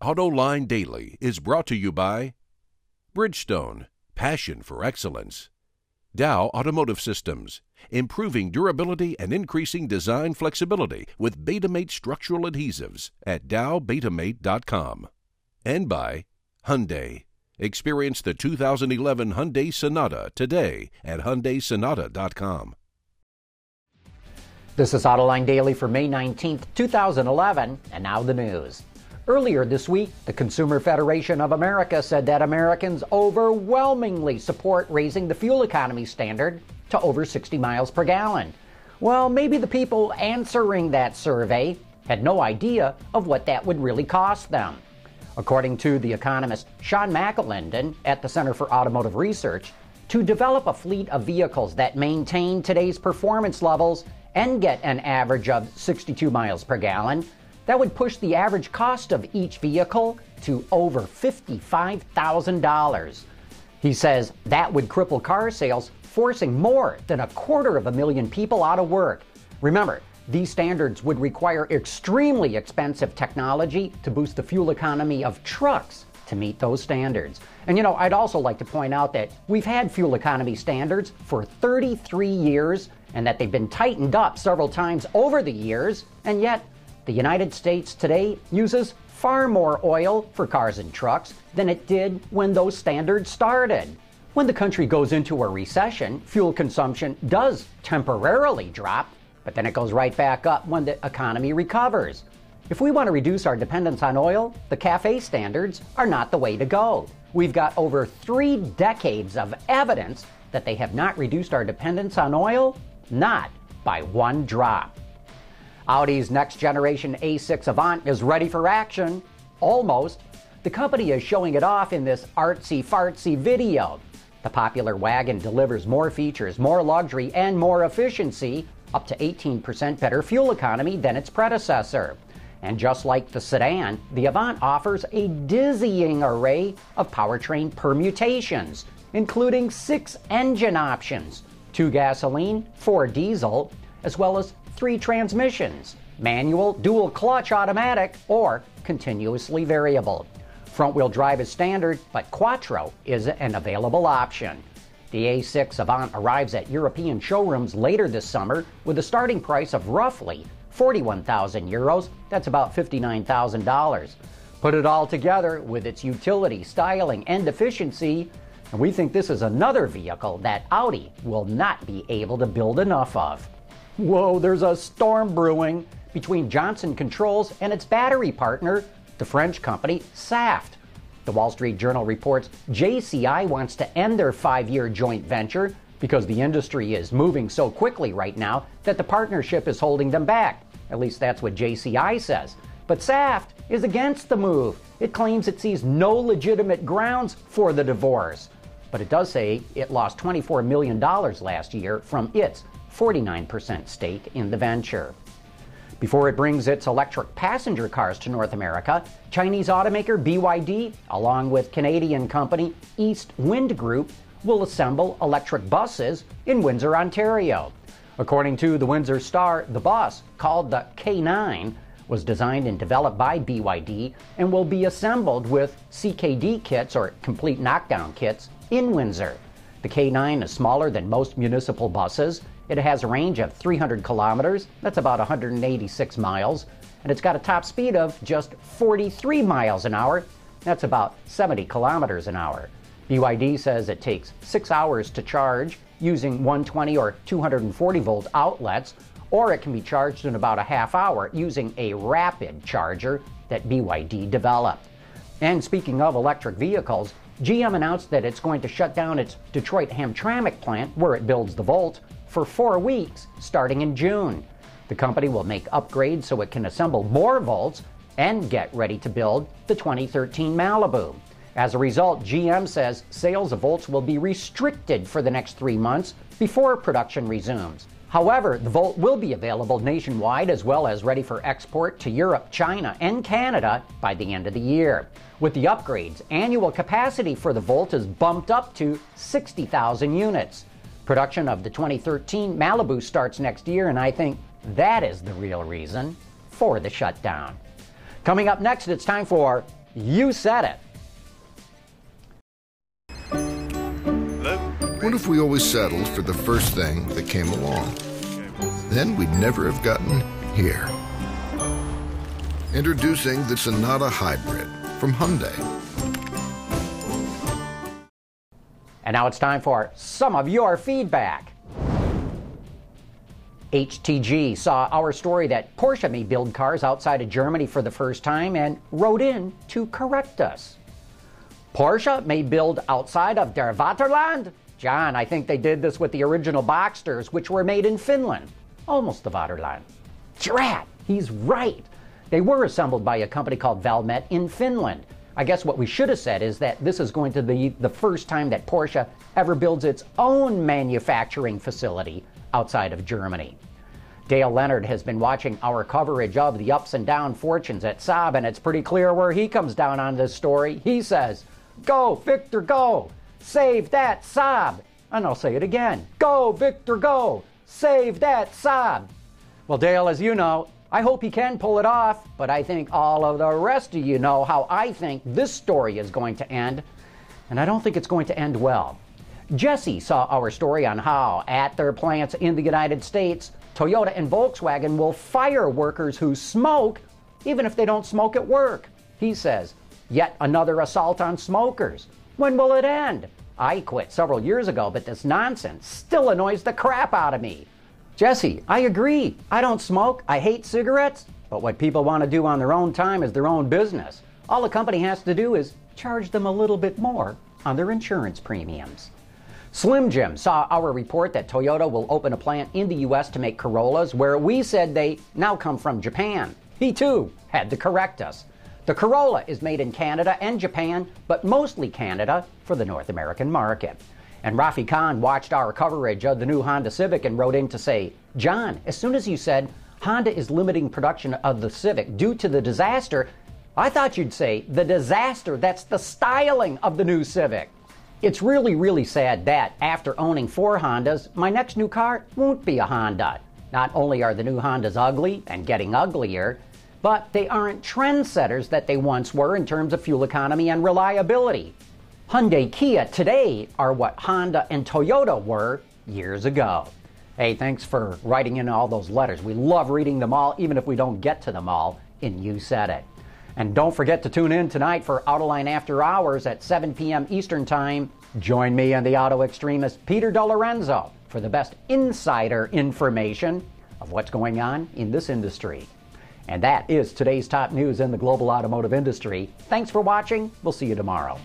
AutoLine Daily is brought to you by Bridgestone, passion for excellence. Dow Automotive Systems, improving durability and increasing design flexibility with Betamate structural adhesives at dowbetamate.com. And by Hyundai. Experience the 2011 Hyundai Sonata today at hyundaisonata.com. This is Autoline Daily for May 19th, 2011, and now the news. Earlier this week, the Consumer Federation of America said that Americans overwhelmingly support raising the fuel economy standard to over 60 miles per gallon. Well, maybe the people answering that survey had no idea of what that would really cost them. According to the economist Sean McAlinden at the Center for Automotive Research, to develop a fleet of vehicles that maintain today's performance levels and get an average of 62 miles per gallon, that would push the average cost of each vehicle to over $55,000. He says that would cripple car sales, forcing more than a quarter of a million people out of work. Remember, these standards would require extremely expensive technology to boost the fuel economy of trucks to meet those standards. And you know, I'd also like to point out that we've had fuel economy standards for 33 years and that they've been tightened up several times over the years, and yet the United States today uses far more oil for cars and trucks than it did when those standards started. When the country goes into a recession, fuel consumption does temporarily drop, but then it goes right back up when the economy recovers. If we want to reduce our dependence on oil, the CAFE standards are not the way to go. We've got over three decades of evidence that they have not reduced our dependence on oil, not by one drop. Audi's next generation A6 Avant is ready for action. Almost. The company is showing it off in this artsy fartsy video. The popular wagon delivers more features, more luxury, and more efficiency up to 18% better fuel economy than its predecessor. And just like the sedan, the Avant offers a dizzying array of powertrain permutations, including six engine options two gasoline, four diesel, as well as three transmissions manual, dual clutch automatic, or continuously variable. Front wheel drive is standard, but Quattro is an available option. The A6 Avant arrives at European showrooms later this summer with a starting price of roughly 41,000 euros. That's about $59,000. Put it all together with its utility, styling, and efficiency, and we think this is another vehicle that Audi will not be able to build enough of. Whoa, there's a storm brewing between Johnson Controls and its battery partner, the French company Saft. The Wall Street Journal reports JCI wants to end their five year joint venture because the industry is moving so quickly right now that the partnership is holding them back. At least that's what JCI says. But Saft is against the move. It claims it sees no legitimate grounds for the divorce. But it does say it lost $24 million last year from its 49% stake in the venture. Before it brings its electric passenger cars to North America, Chinese automaker BYD, along with Canadian company East Wind Group, will assemble electric buses in Windsor, Ontario. According to the Windsor Star, the bus, called the K9, was designed and developed by BYD and will be assembled with CKD kits or complete knockdown kits in Windsor. The K9 is smaller than most municipal buses it has a range of 300 kilometers, that's about 186 miles, and it's got a top speed of just 43 miles an hour, that's about 70 kilometers an hour. BYD says it takes six hours to charge using 120 or 240 volt outlets, or it can be charged in about a half hour using a rapid charger that BYD developed. And speaking of electric vehicles, GM announced that it's going to shut down its Detroit Hamtramck plant where it builds the Volt for four weeks starting in June. The company will make upgrades so it can assemble more Volts and get ready to build the 2013 Malibu. As a result, GM says sales of Volts will be restricted for the next three months before production resumes. However, the Volt will be available nationwide as well as ready for export to Europe, China, and Canada by the end of the year. With the upgrades, annual capacity for the Volt is bumped up to 60,000 units. Production of the 2013 Malibu starts next year, and I think that is the real reason for the shutdown. Coming up next, it's time for You said it. What if we always settled for the first thing that came along? Then we'd never have gotten here. Introducing the Sonata Hybrid from Hyundai. And now it's time for some of your feedback. HTG saw our story that Porsche may build cars outside of Germany for the first time and wrote in to correct us. Porsche may build outside of Der Vaterland? John, I think they did this with the original Boxsters, which were made in Finland. Almost the Vaterland. Drat, he's right. They were assembled by a company called Valmet in Finland. I guess what we should have said is that this is going to be the first time that Porsche ever builds its own manufacturing facility outside of Germany. Dale Leonard has been watching our coverage of the ups and down fortunes at Saab, and it's pretty clear where he comes down on this story. He says, Go, Victor, go! Save that Saab! And I'll say it again Go, Victor, go! Save that Saab! Well, Dale, as you know, I hope he can pull it off, but I think all of the rest of you know how I think this story is going to end, and I don't think it's going to end well. Jesse saw our story on how, at their plants in the United States, Toyota and Volkswagen will fire workers who smoke even if they don't smoke at work. He says, Yet another assault on smokers. When will it end? I quit several years ago, but this nonsense still annoys the crap out of me. Jesse, I agree. I don't smoke. I hate cigarettes. But what people want to do on their own time is their own business. All the company has to do is charge them a little bit more on their insurance premiums. Slim Jim saw our report that Toyota will open a plant in the U.S. to make Corollas, where we said they now come from Japan. He too had to correct us. The Corolla is made in Canada and Japan, but mostly Canada for the North American market. And Rafi Khan watched our coverage of the new Honda Civic and wrote in to say, John, as soon as you said Honda is limiting production of the Civic due to the disaster, I thought you'd say the disaster that's the styling of the new Civic. It's really, really sad that after owning four Hondas, my next new car won't be a Honda. Not only are the new Hondas ugly and getting uglier, but they aren't trendsetters that they once were in terms of fuel economy and reliability. Hyundai Kia today are what Honda and Toyota were years ago. Hey, thanks for writing in all those letters. We love reading them all, even if we don't get to them all in You Said It. And don't forget to tune in tonight for Autoline After Hours at 7 p.m. Eastern Time. Join me and the auto extremist Peter DeLorenzo for the best insider information of what's going on in this industry. And that is today's top news in the global automotive industry. Thanks for watching. We'll see you tomorrow.